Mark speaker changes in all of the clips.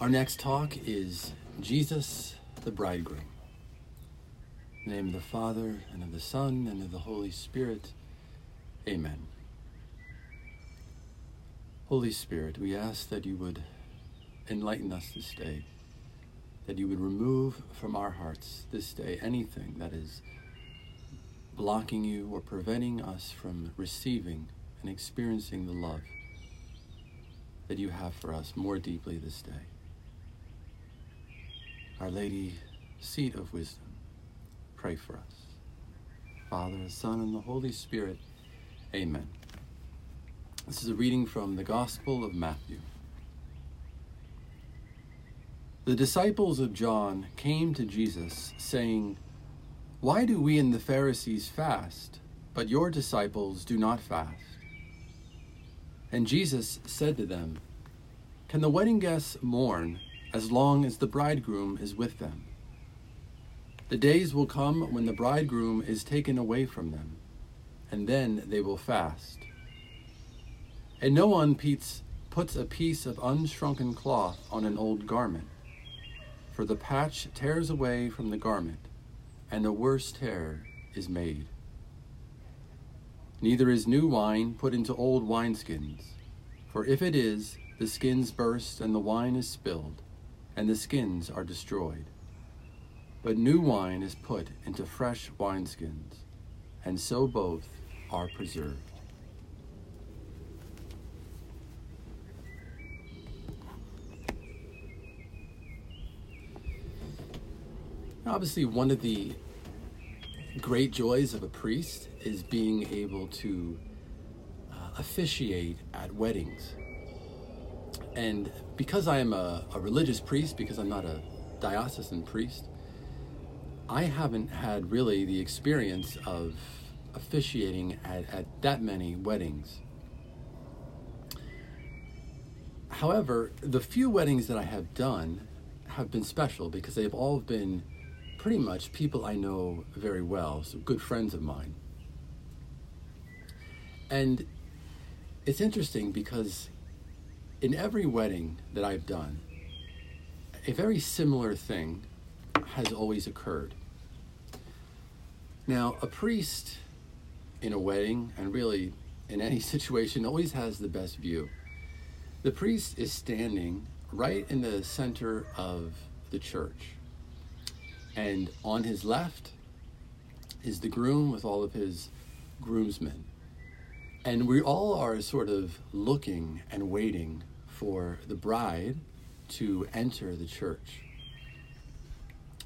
Speaker 1: Our next talk is Jesus the Bridegroom. The name of the Father, and of the Son, and of the Holy Spirit. Amen. Holy Spirit, we ask that you would enlighten us this day, that you would remove from our hearts this day anything that is blocking you or preventing us from receiving and experiencing the love that you have for us more deeply this day. Our Lady, seat of wisdom, pray for us. Father, the Son, and the Holy Spirit. Amen. This is a reading from the Gospel of Matthew. The disciples of John came to Jesus, saying, Why do we and the Pharisees fast, but your disciples do not fast? And Jesus said to them, Can the wedding guests mourn as long as the bridegroom is with them? The days will come when the bridegroom is taken away from them, and then they will fast. And no one puts, a piece of unshrunken cloth on an old garment, for the patch tears away from the garment, and a worse tear is made. Neither is new wine put into old wineskins, for if it is, the skins burst and the wine is spilled, and the skins are destroyed. But new wine is put into fresh wineskins, and so both are preserved. Obviously, one of the great joys of a priest is being able to uh, officiate at weddings. And because I am a, a, religious priest, because I'm not a diocesan priest, I haven't had really the experience of officiating at, at that many weddings. However, the few weddings that I have done have been special because they've all been pretty much people I know very well, so good friends of mine. And it's interesting because in every wedding that I've done, a very similar thing has always occurred. Now, a priest in a wedding, and really in any situation, always has the best view. The priest is standing right in the center of the church. And on his left is the groom with all of his groomsmen. And we all are sort of looking and waiting for the bride to enter the church.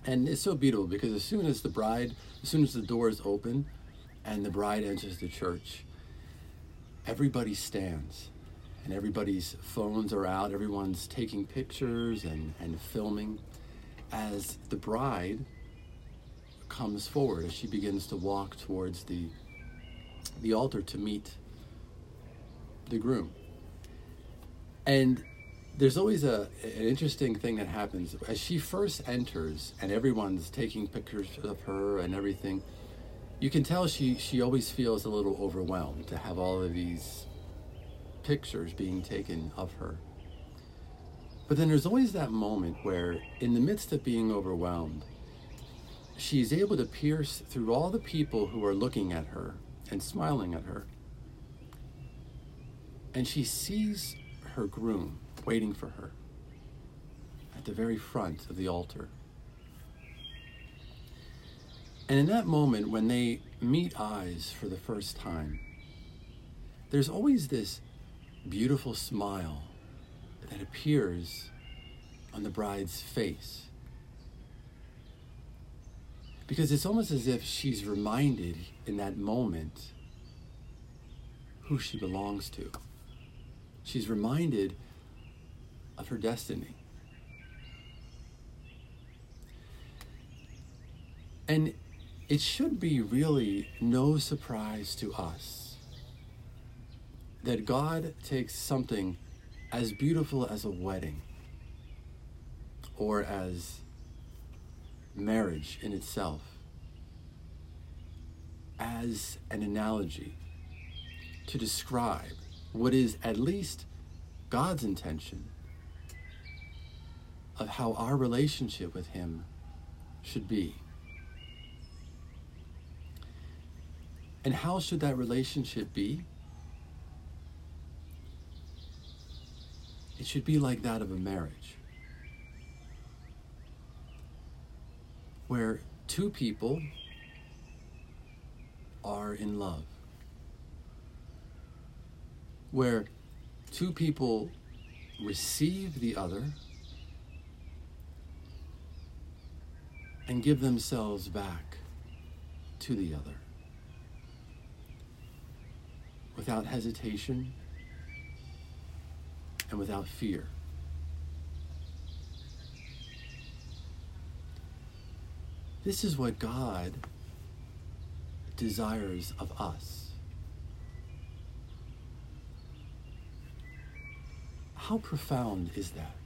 Speaker 1: And it's so beautiful because as soon as the bride, as soon as the doors open and the bride enters the church, everybody stands and everybody's phones are out, everyone's taking pictures and, and filming as the bride comes forward, as she begins to walk towards the, the altar to meet the groom. And there's always a, an interesting thing that happens. As she first enters and everyone's taking pictures of her and everything, you can tell she, she always feels a little overwhelmed to have all of these pictures being taken of her. But then there's always that moment where, in the midst of being overwhelmed, she's able to pierce through all the people who are looking at her and smiling at her. And she sees her groom waiting for her at the very front of the altar. And in that moment, when they meet eyes for the first time, there's always this beautiful smile that appears on the bride's face. Because it's almost as if she's reminded in that moment who she belongs to. She's reminded of her destiny. And it should be really no surprise to us that God takes something as beautiful as a wedding or as marriage in itself as an analogy to describe what is at least God's intention of how our relationship with Him should be. And how should that relationship be? It should be like that of a marriage, where two people are in love, where two people receive the other and give themselves back to the other without hesitation and without fear. This is what God desires of us. How profound is that?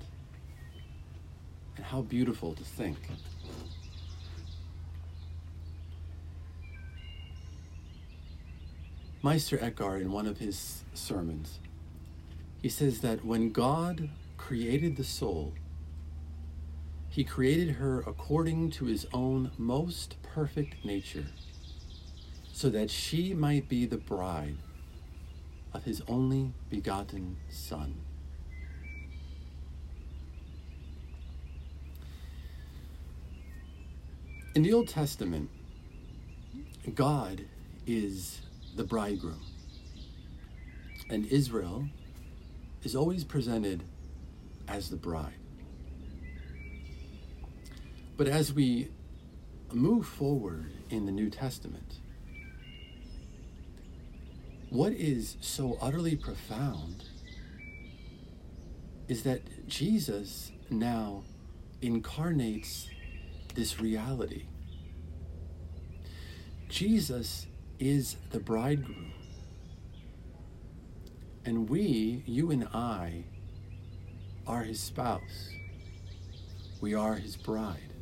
Speaker 1: And how beautiful to think. Meister Eckhart, in one of his sermons, he says that when God created the soul, he created her according to his own most perfect nature, so that she might be the bride of his only begotten Son. In the Old Testament, God is the bridegroom, and Israel is always presented as the bride. But as we move forward in the New Testament, what is so utterly profound is that Jesus now incarnates this reality. Jesus is the bridegroom. And we, you and I, are his spouse. We are his bride.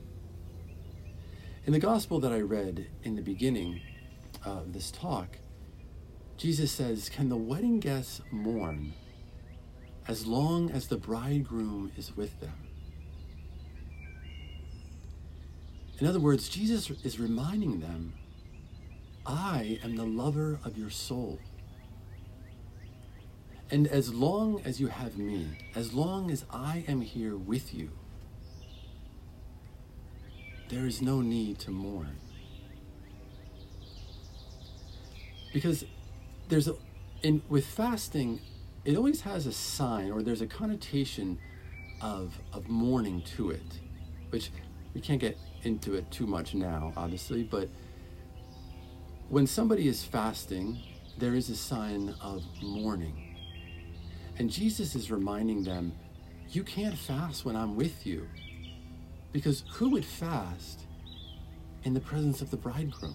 Speaker 1: In the gospel that I read in the beginning of this talk, Jesus says, Can the wedding guests mourn as long as the bridegroom is with them? In other words, Jesus is reminding them, I am the lover of your soul. And as long as you have me, as long as I am here with you, there is no need to mourn. Because there's a, in with fasting, it always has a sign or there's a connotation of of mourning to it, which we can't get into it too much now, obviously, but when somebody is fasting, there is a sign of mourning. And Jesus is reminding them, you can't fast when I'm with you. Because who would fast in the presence of the bridegroom?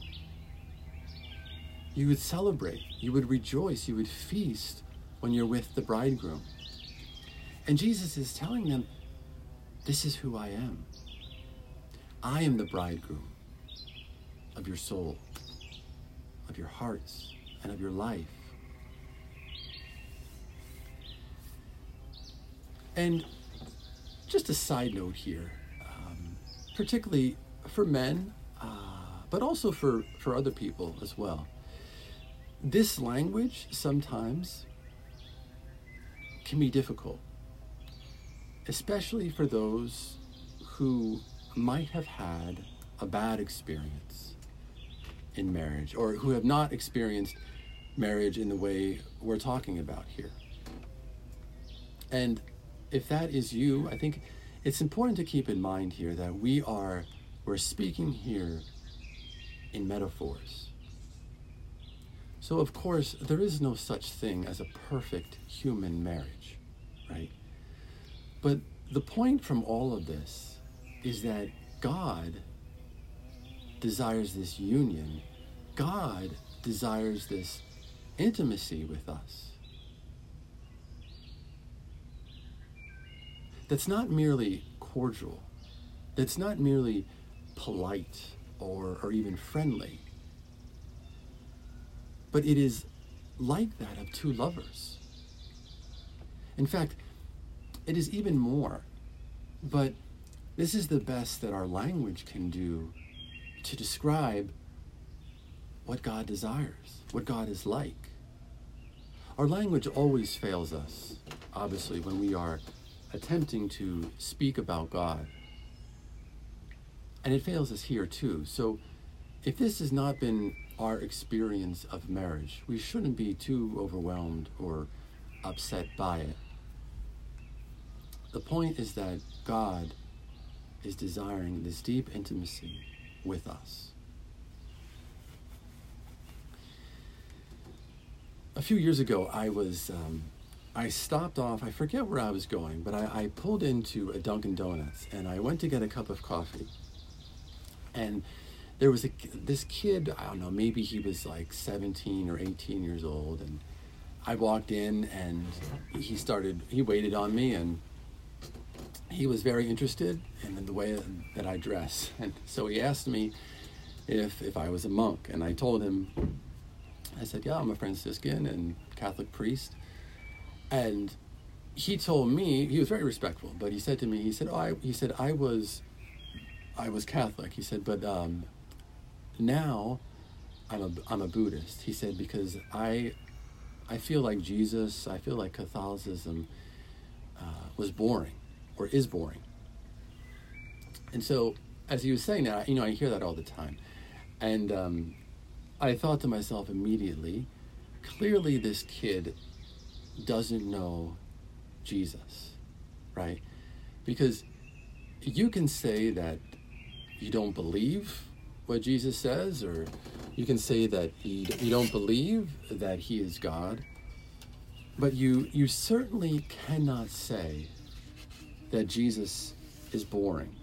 Speaker 1: You would celebrate, you would rejoice, you would feast when you're with the bridegroom. And Jesus is telling them, This is who I am. I am the bridegroom of your soul, of your hearts, and of your life. And just a side note here, um, particularly for men, uh, but also for, for other people as well. This language sometimes can be difficult, especially for those who might have had a bad experience in marriage or who have not experienced marriage in the way we're talking about here. And if that is you, I think it's important to keep in mind here that we are we're speaking here in metaphors. So of course, there is no such thing as a perfect human marriage, right? But the point from all of this is that God desires this union. God desires this intimacy with us. that's not merely cordial, that's not merely polite or, or even friendly, but it is like that of two lovers. In fact, it is even more. But This is the best that our language can do to describe what God desires, what God is like. Our language always fails us, obviously, when we are attempting to speak about God. And it fails us here too. So if this has not been our experience of marriage, we shouldn't be too overwhelmed or upset by it. The point is that God is desiring this deep intimacy with us. A few years ago, I was um, I stopped off. I forget where I was going, but I, I pulled into a Dunkin' Donuts and I went to get a cup of coffee. And there was a this kid. I don't know. Maybe he was like 17 or 18 years old, and I walked in and he started. He waited on me and he was very interested in the way that I dress, and so he asked me if if I was a monk, and I told him. I said, "Yeah, I'm a Franciscan and Catholic priest," and he told me he was very respectful, but he said to me, he said, "Oh, I," he said, "I was, I was Catholic." He said, "But um, now, I'm a I'm a Buddhist." He said because I, I feel like Jesus. I feel like Catholicism uh, was boring or is boring. And so, as he was saying that, you know, I hear that all the time. And um, I thought to myself immediately, clearly this kid doesn't know Jesus, right? Because you can say that you don't believe what Jesus says, or you can say that you, you don't believe that he is God, but you, you certainly cannot say that Jesus is boring.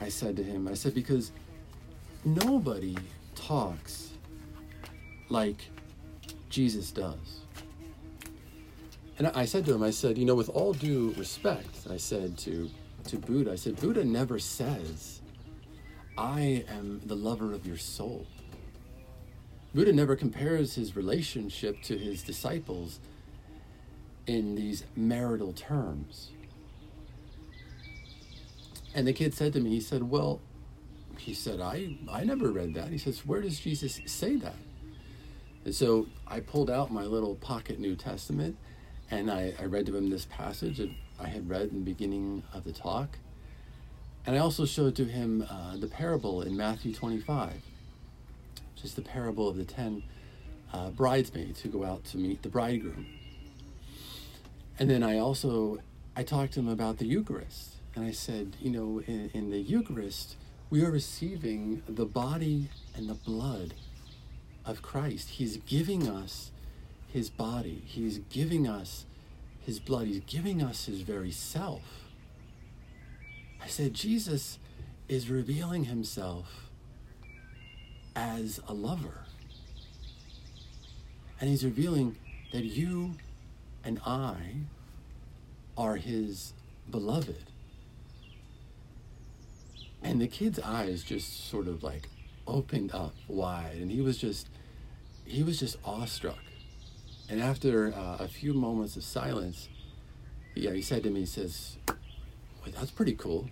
Speaker 1: I said to him, I said, because nobody talks like Jesus does. And I said to him, I said, you know, with all due respect, I said to, to Buddha, I said, Buddha never says, I am the lover of your soul. Buddha never compares his relationship to his disciples in these marital terms. And the kid said to me, he said, Well, he said, I, I never read that. He says, Where does Jesus say that? And so I pulled out my little pocket New Testament and I, I read to him this passage that I had read in the beginning of the talk. And I also showed to him uh, the parable in Matthew 25, just the parable of the ten uh, bridesmaids who go out to meet the bridegroom. And then I also I talked to him about the Eucharist, and I said, you know, in, in the Eucharist, we are receiving the body and the blood of Christ. He's giving us his body. He's giving us his blood. He's giving us his very self. I said, Jesus is revealing himself as a lover. And he's revealing that you and I are his beloved. And the kid's eyes just sort of like opened up wide and he was just he was just awestruck. And after uh, a few moments of silence, yeah, he said to me, he says, well, that's pretty cool.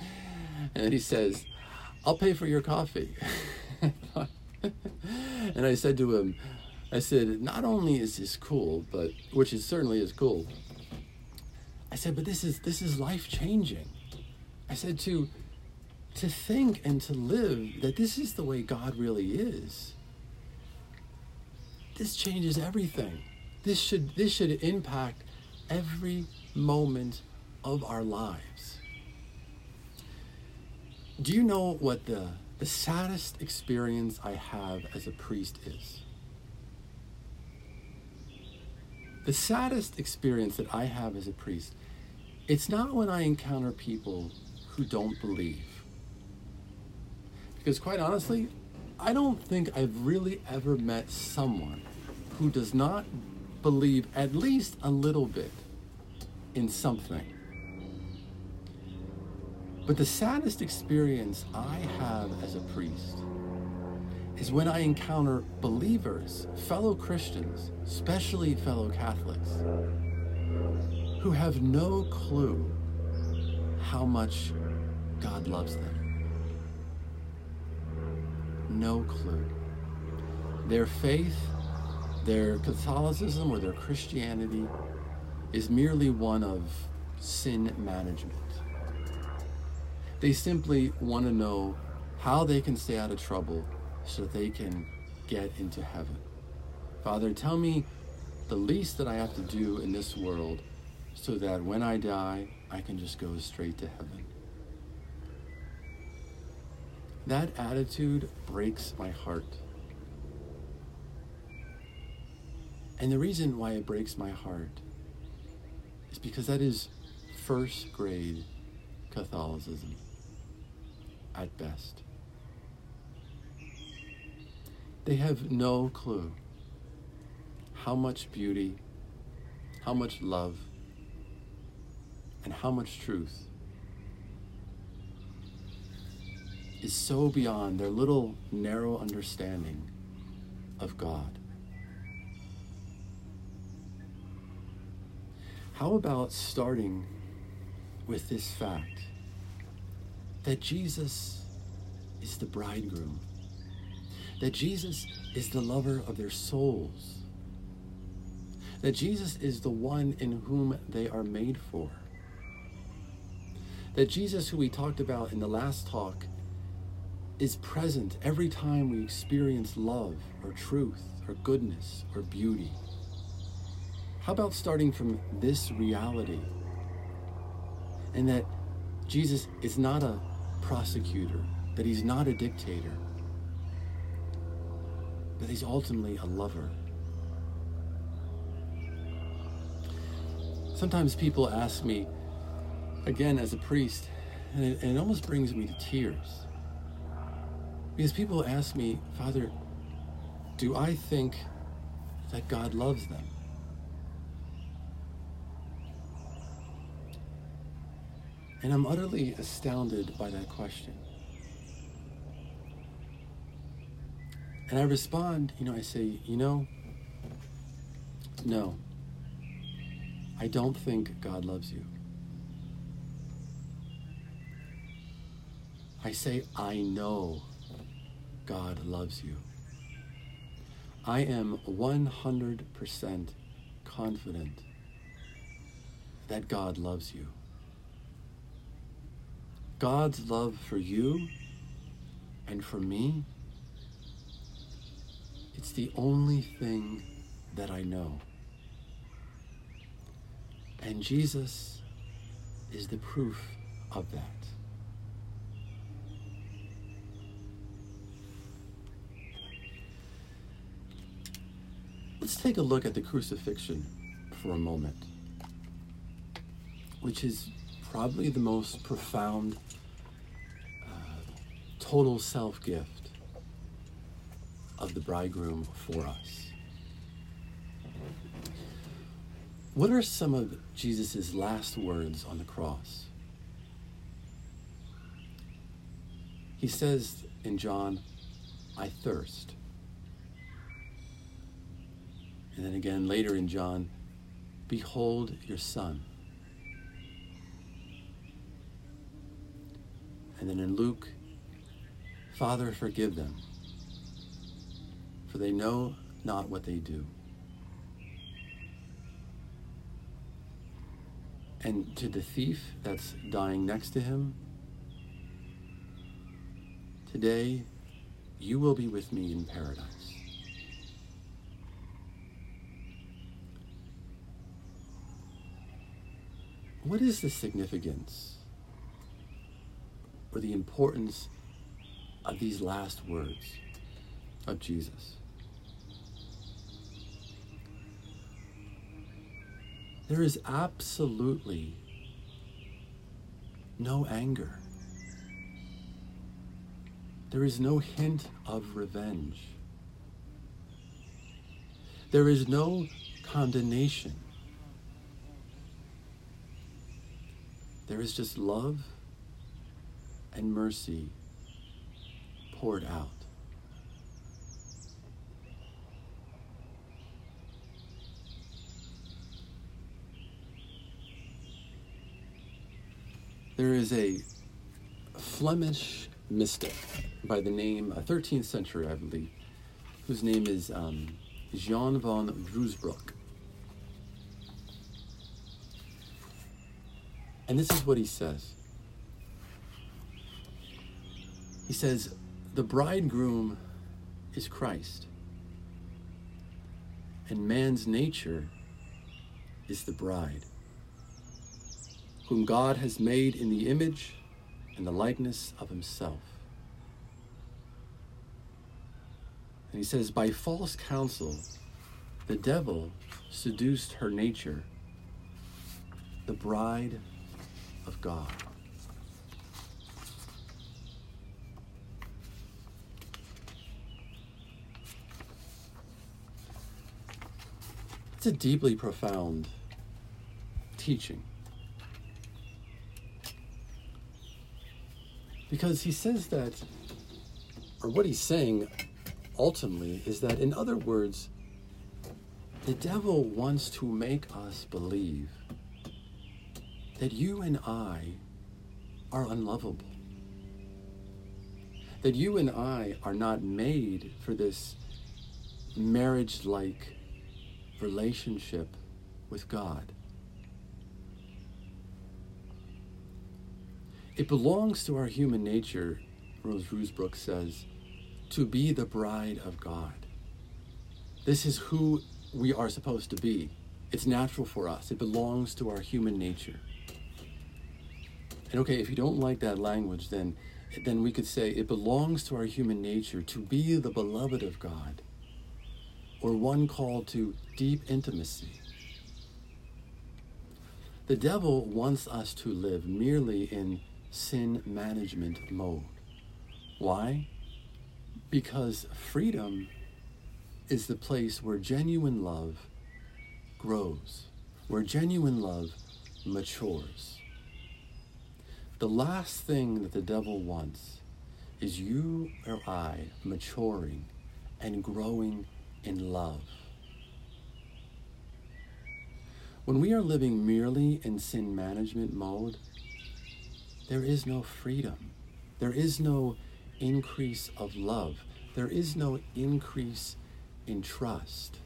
Speaker 1: and then he says, I'll pay for your coffee. and I said to him, I said, not only is this cool, but which is certainly is cool. I said, but this is this is life changing. I said to to think and to live that this is the way God really is. This changes everything. This should this should impact every moment of our lives. Do you know what the the saddest experience I have as a priest is? The saddest experience that I have as a priest, it's not when I encounter people who don't believe. Because quite honestly, I don't think I've really ever met someone who does not believe at least a little bit in something. But the saddest experience I have as a priest is when I encounter believers, fellow Christians, especially fellow Catholics, who have no clue how much God loves them. No clue. Their faith, their Catholicism, or their Christianity is merely one of sin management. They simply want to know how they can stay out of trouble so they can get into heaven. Father, tell me the least that I have to do in this world so that when I die, I can just go straight to heaven. That attitude breaks my heart. And the reason why it breaks my heart is because that is first grade Catholicism at best. They have no clue how much beauty, how much love, and how much truth is so beyond their little narrow understanding of God. How about starting with this fact that Jesus is the bridegroom, that Jesus is the lover of their souls, that Jesus is the one in whom they are made for, that Jesus, who we talked about in the last talk, is present every time we experience love or truth or goodness or beauty. How about starting from this reality? And that Jesus is not a prosecutor, that he's not a dictator, but he's ultimately a lover. Sometimes people ask me, again as a priest, and it, and it almost brings me to tears because people ask me, Father, do I think that God loves them? And I'm utterly astounded by that question. And I respond, you know, I say, you know, no, I don't think God loves you. I say, I know God loves you. I am 100% confident that God loves you. God's love for you and for me, it's the only thing that I know. And Jesus is the proof of that. Let's take a look at the crucifixion for a moment, which is probably the most profound uh, total self gift of the bridegroom for us. What are some of Jesus' last words on the cross? He says in John, I thirst. And then again later in John, behold your son. And then in Luke, Father, forgive them, for they know not what they do. And to the thief that's dying next to him, today you will be with me in paradise. What is the significance or the importance of these last words of Jesus? There is absolutely no anger. There is no hint of revenge. There is no condemnation. There is just love and mercy poured out. There is a Flemish mystic by the name, a 13th century, I believe, whose name is um, Jean van Ruysbroeck. And this is what he says. He says, The bridegroom is Christ, and man's nature is the bride, whom God has made in the image and the likeness of himself. And he says, By false counsel, the devil seduced her nature, the bride of God. It's a deeply profound teaching. Because he says that, or what he's saying ultimately, is that, in other words, the devil wants to make us believe that you and I are unlovable. That you and I are not made for this marriage like relationship with God. It belongs to our human nature, Rose Ruysbroeck says, to be the bride of God. This is who we are supposed to be. It's natural for us, it belongs to our human nature. And okay, if you don't like that language, then, then we could say it belongs to our human nature to be the beloved of God, or one called to deep intimacy. The devil wants us to live merely in sin management mode. Why? Because freedom is the place where genuine love grows, where genuine love matures. The last thing that the devil wants is you or I maturing and growing in love. When we are living merely in sin management mode, there is no freedom. There is no increase of love. There is no increase in trust.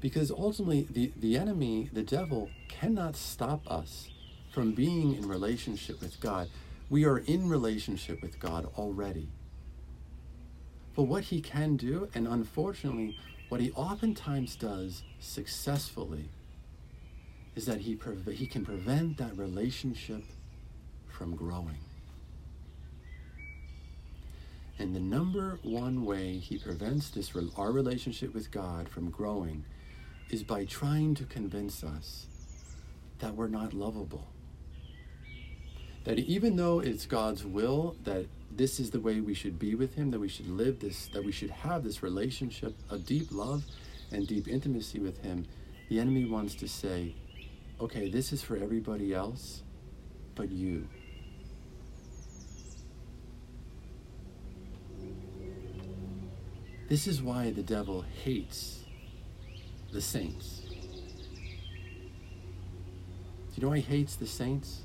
Speaker 1: Because ultimately, the, the enemy, the devil, cannot stop us from being in relationship with God. We are in relationship with God already. But what he can do, and unfortunately, what he oftentimes does successfully, is that he, he can prevent that relationship from growing. And the number one way he prevents this our relationship with God from growing is by trying to convince us that we're not lovable. That even though it's God's will that this is the way we should be with him, that we should live this, that we should have this relationship of deep love and deep intimacy with him, the enemy wants to say, okay, this is for everybody else, but you. This is why the devil hates the saints. Do you know why he hates the saints?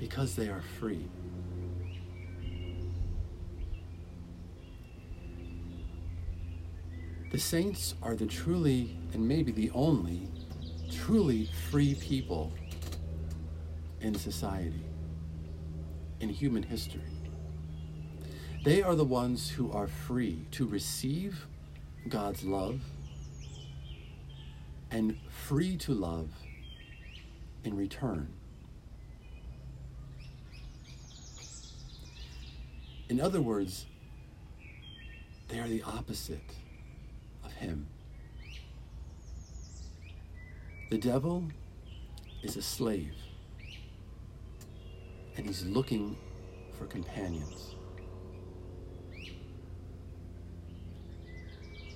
Speaker 1: Because they are free. The saints are the truly, and maybe the only, truly free people in society, in human history. They are the ones who are free to receive God's love and free to love in return. In other words, they are the opposite him. The devil is a slave, and he's looking for companions.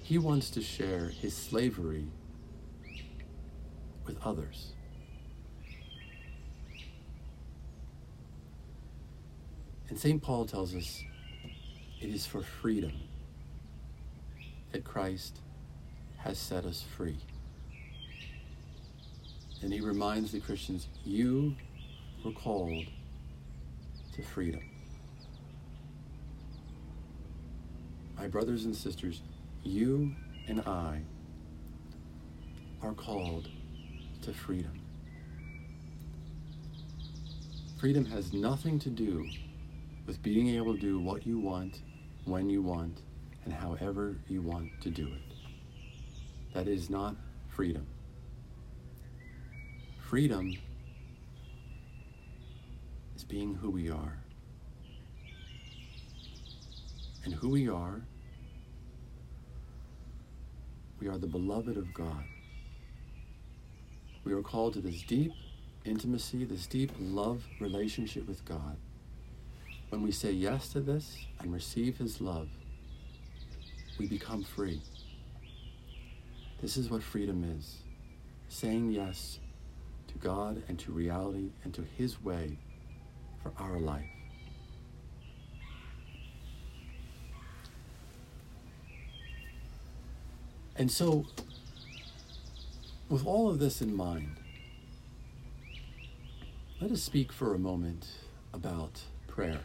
Speaker 1: He wants to share his slavery with others. And St. Paul tells us it is for freedom that Christ has set us free. and he reminds the Christians, You were called to freedom. My brothers and sisters, you and I are called to freedom. Freedom has nothing to do with being able to do what you want, when you want, and however you want to do it. That is not freedom. Freedom is being who we are. And who we are, we are the beloved of God. We are called to this deep intimacy, this deep love relationship with God. When we say yes to this and receive His love, we become free. This is what freedom is saying yes to God and to reality and to His way for our life. And so, with all of this in mind, let us speak for a moment about prayer.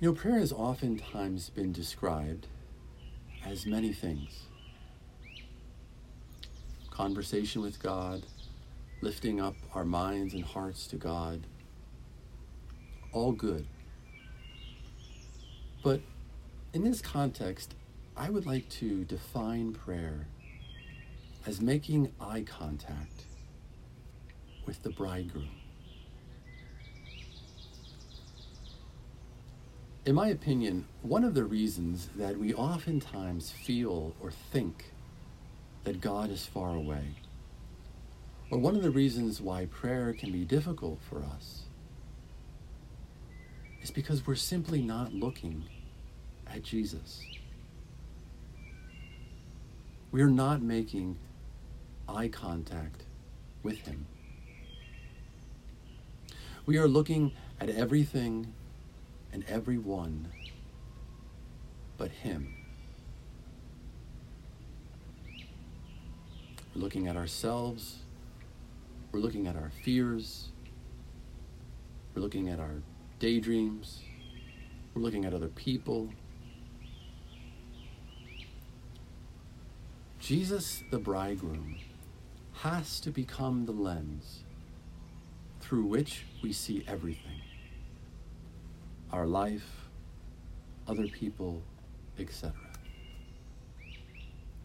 Speaker 1: You know, prayer has oftentimes been described as many things conversation with God, lifting up our minds and hearts to God, all good. But in this context, I would like to define prayer as making eye contact with the bridegroom. In my opinion, one of the reasons that we oftentimes feel or think that God is far away, or one of the reasons why prayer can be difficult for us, is because we're simply not looking at Jesus. We're not making eye contact with Him. We are looking at everything and everyone but Him. We're looking at ourselves. We're looking at our fears. We're looking at our daydreams. We're looking at other people. Jesus, the bridegroom, has to become the lens through which we see everything our life, other people, etc.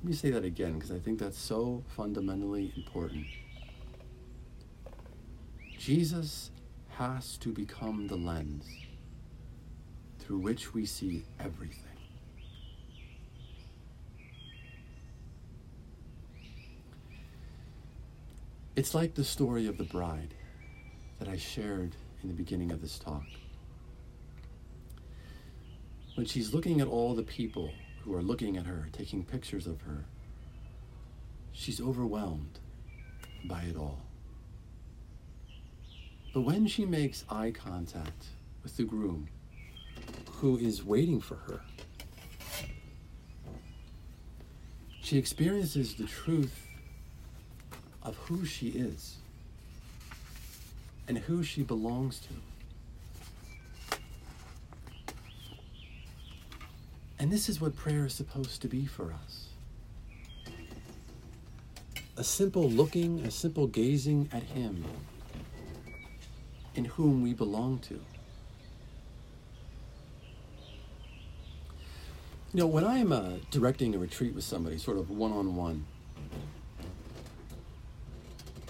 Speaker 1: Let me say that again because I think that's so fundamentally important. Jesus has to become the lens through which we see everything. It's like the story of the bride that I shared in the beginning of this talk. When she's looking at all the people who are looking at her, taking pictures of her, she's overwhelmed by it all. But when she makes eye contact with the groom who is waiting for her, she experiences the truth of who she is and who she belongs to. And this is what prayer is supposed to be for us a simple looking, a simple gazing at Him in whom we belong to. You know, when I'm uh, directing a retreat with somebody, sort of one on one,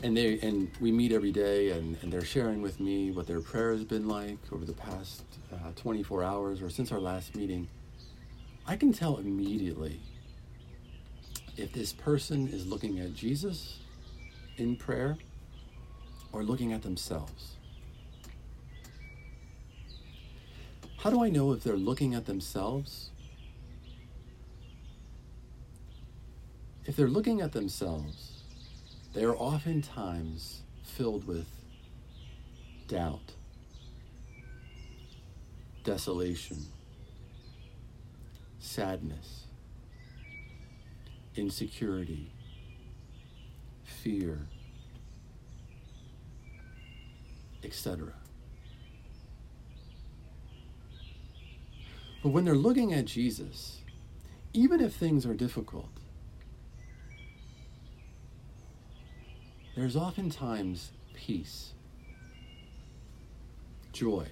Speaker 1: and they and we meet every day and, and they're sharing with me what their prayer has been like over the past uh, 24 hours or since our last meeting i can tell immediately if this person is looking at jesus in prayer or looking at themselves. How do i know if they're looking at themselves? If they're looking at themselves they are oftentimes filled with doubt, desolation, sadness, insecurity, fear, etc. But when they're looking at Jesus, even if things are difficult, there's oftentimes peace, joy,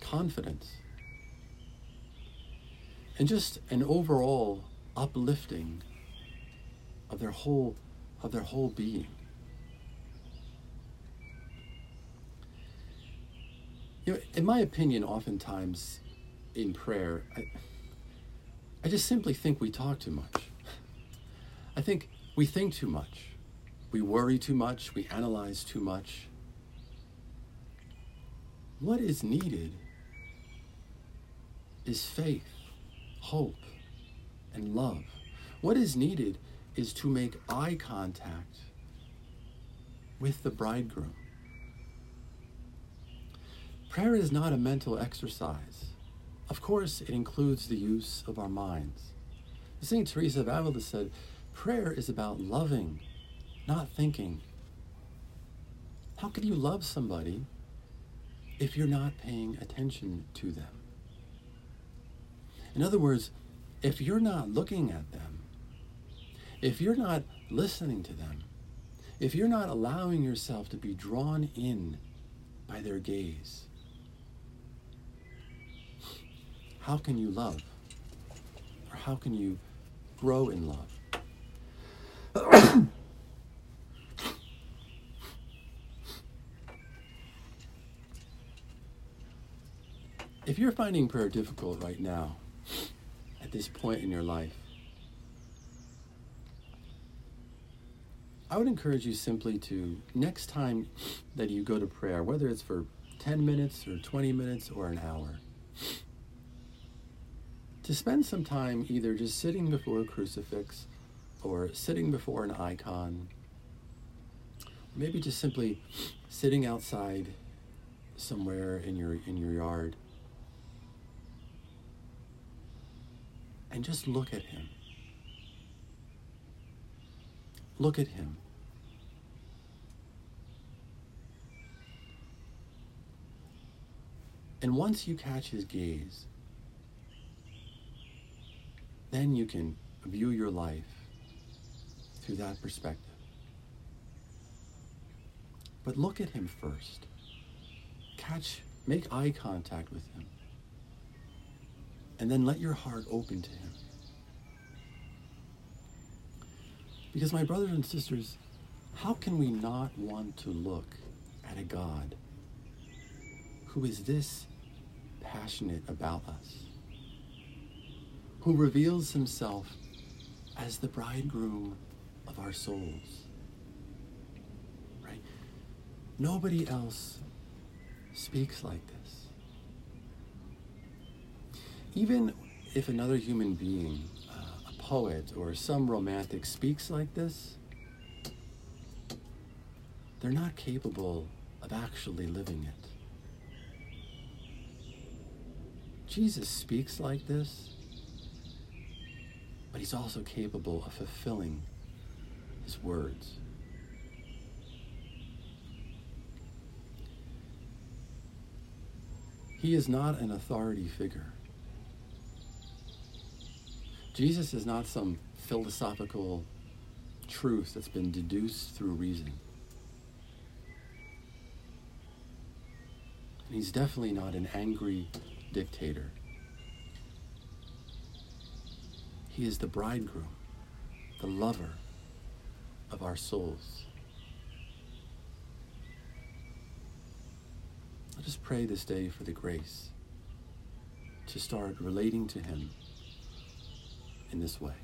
Speaker 1: confidence, and just an overall uplifting of their whole of their whole being. You know, in my opinion, oftentimes in prayer, I, I just simply think we talk too much. I think we think too much. We worry too much. We analyze too much. What is needed is faith, hope, and love. What is needed is to make eye contact with the bridegroom. Prayer is not a mental exercise. Of course, it includes the use of our minds. St. Teresa of Avila said, prayer is about loving, not thinking. How can you love somebody if you're not paying attention to them? In other words, if you're not looking at them, if you're not listening to them, if you're not allowing yourself to be drawn in by their gaze, how can you love? Or how can you grow in love? if you're finding prayer difficult right now, at this point in your life, I would encourage you simply to, next time that you go to prayer, whether it's for 10 minutes or 20 minutes or an hour, to spend some time either just sitting before a crucifix or sitting before an icon, maybe just simply sitting outside somewhere in your in your yard and just look at him. Look at him. And once you catch his gaze, then you can view your life through that perspective. But look at him first. Catch, make eye contact with him. And then let your heart open to him. Because, my brothers and sisters, how can we not want to look at a God who is this passionate about us? who reveals himself as the bridegroom of our souls. Right? Nobody else speaks like this. Even if another human being, uh, a poet or some romantic, speaks like this, they're not capable of actually living it. Jesus speaks like this but he's also capable of fulfilling his words. He is not an authority figure. Jesus is not some philosophical truth that's been deduced through reason. And he's definitely not an angry dictator. He is the bridegroom, the lover of our souls. Let us pray this day for the grace to start relating to Him in this way.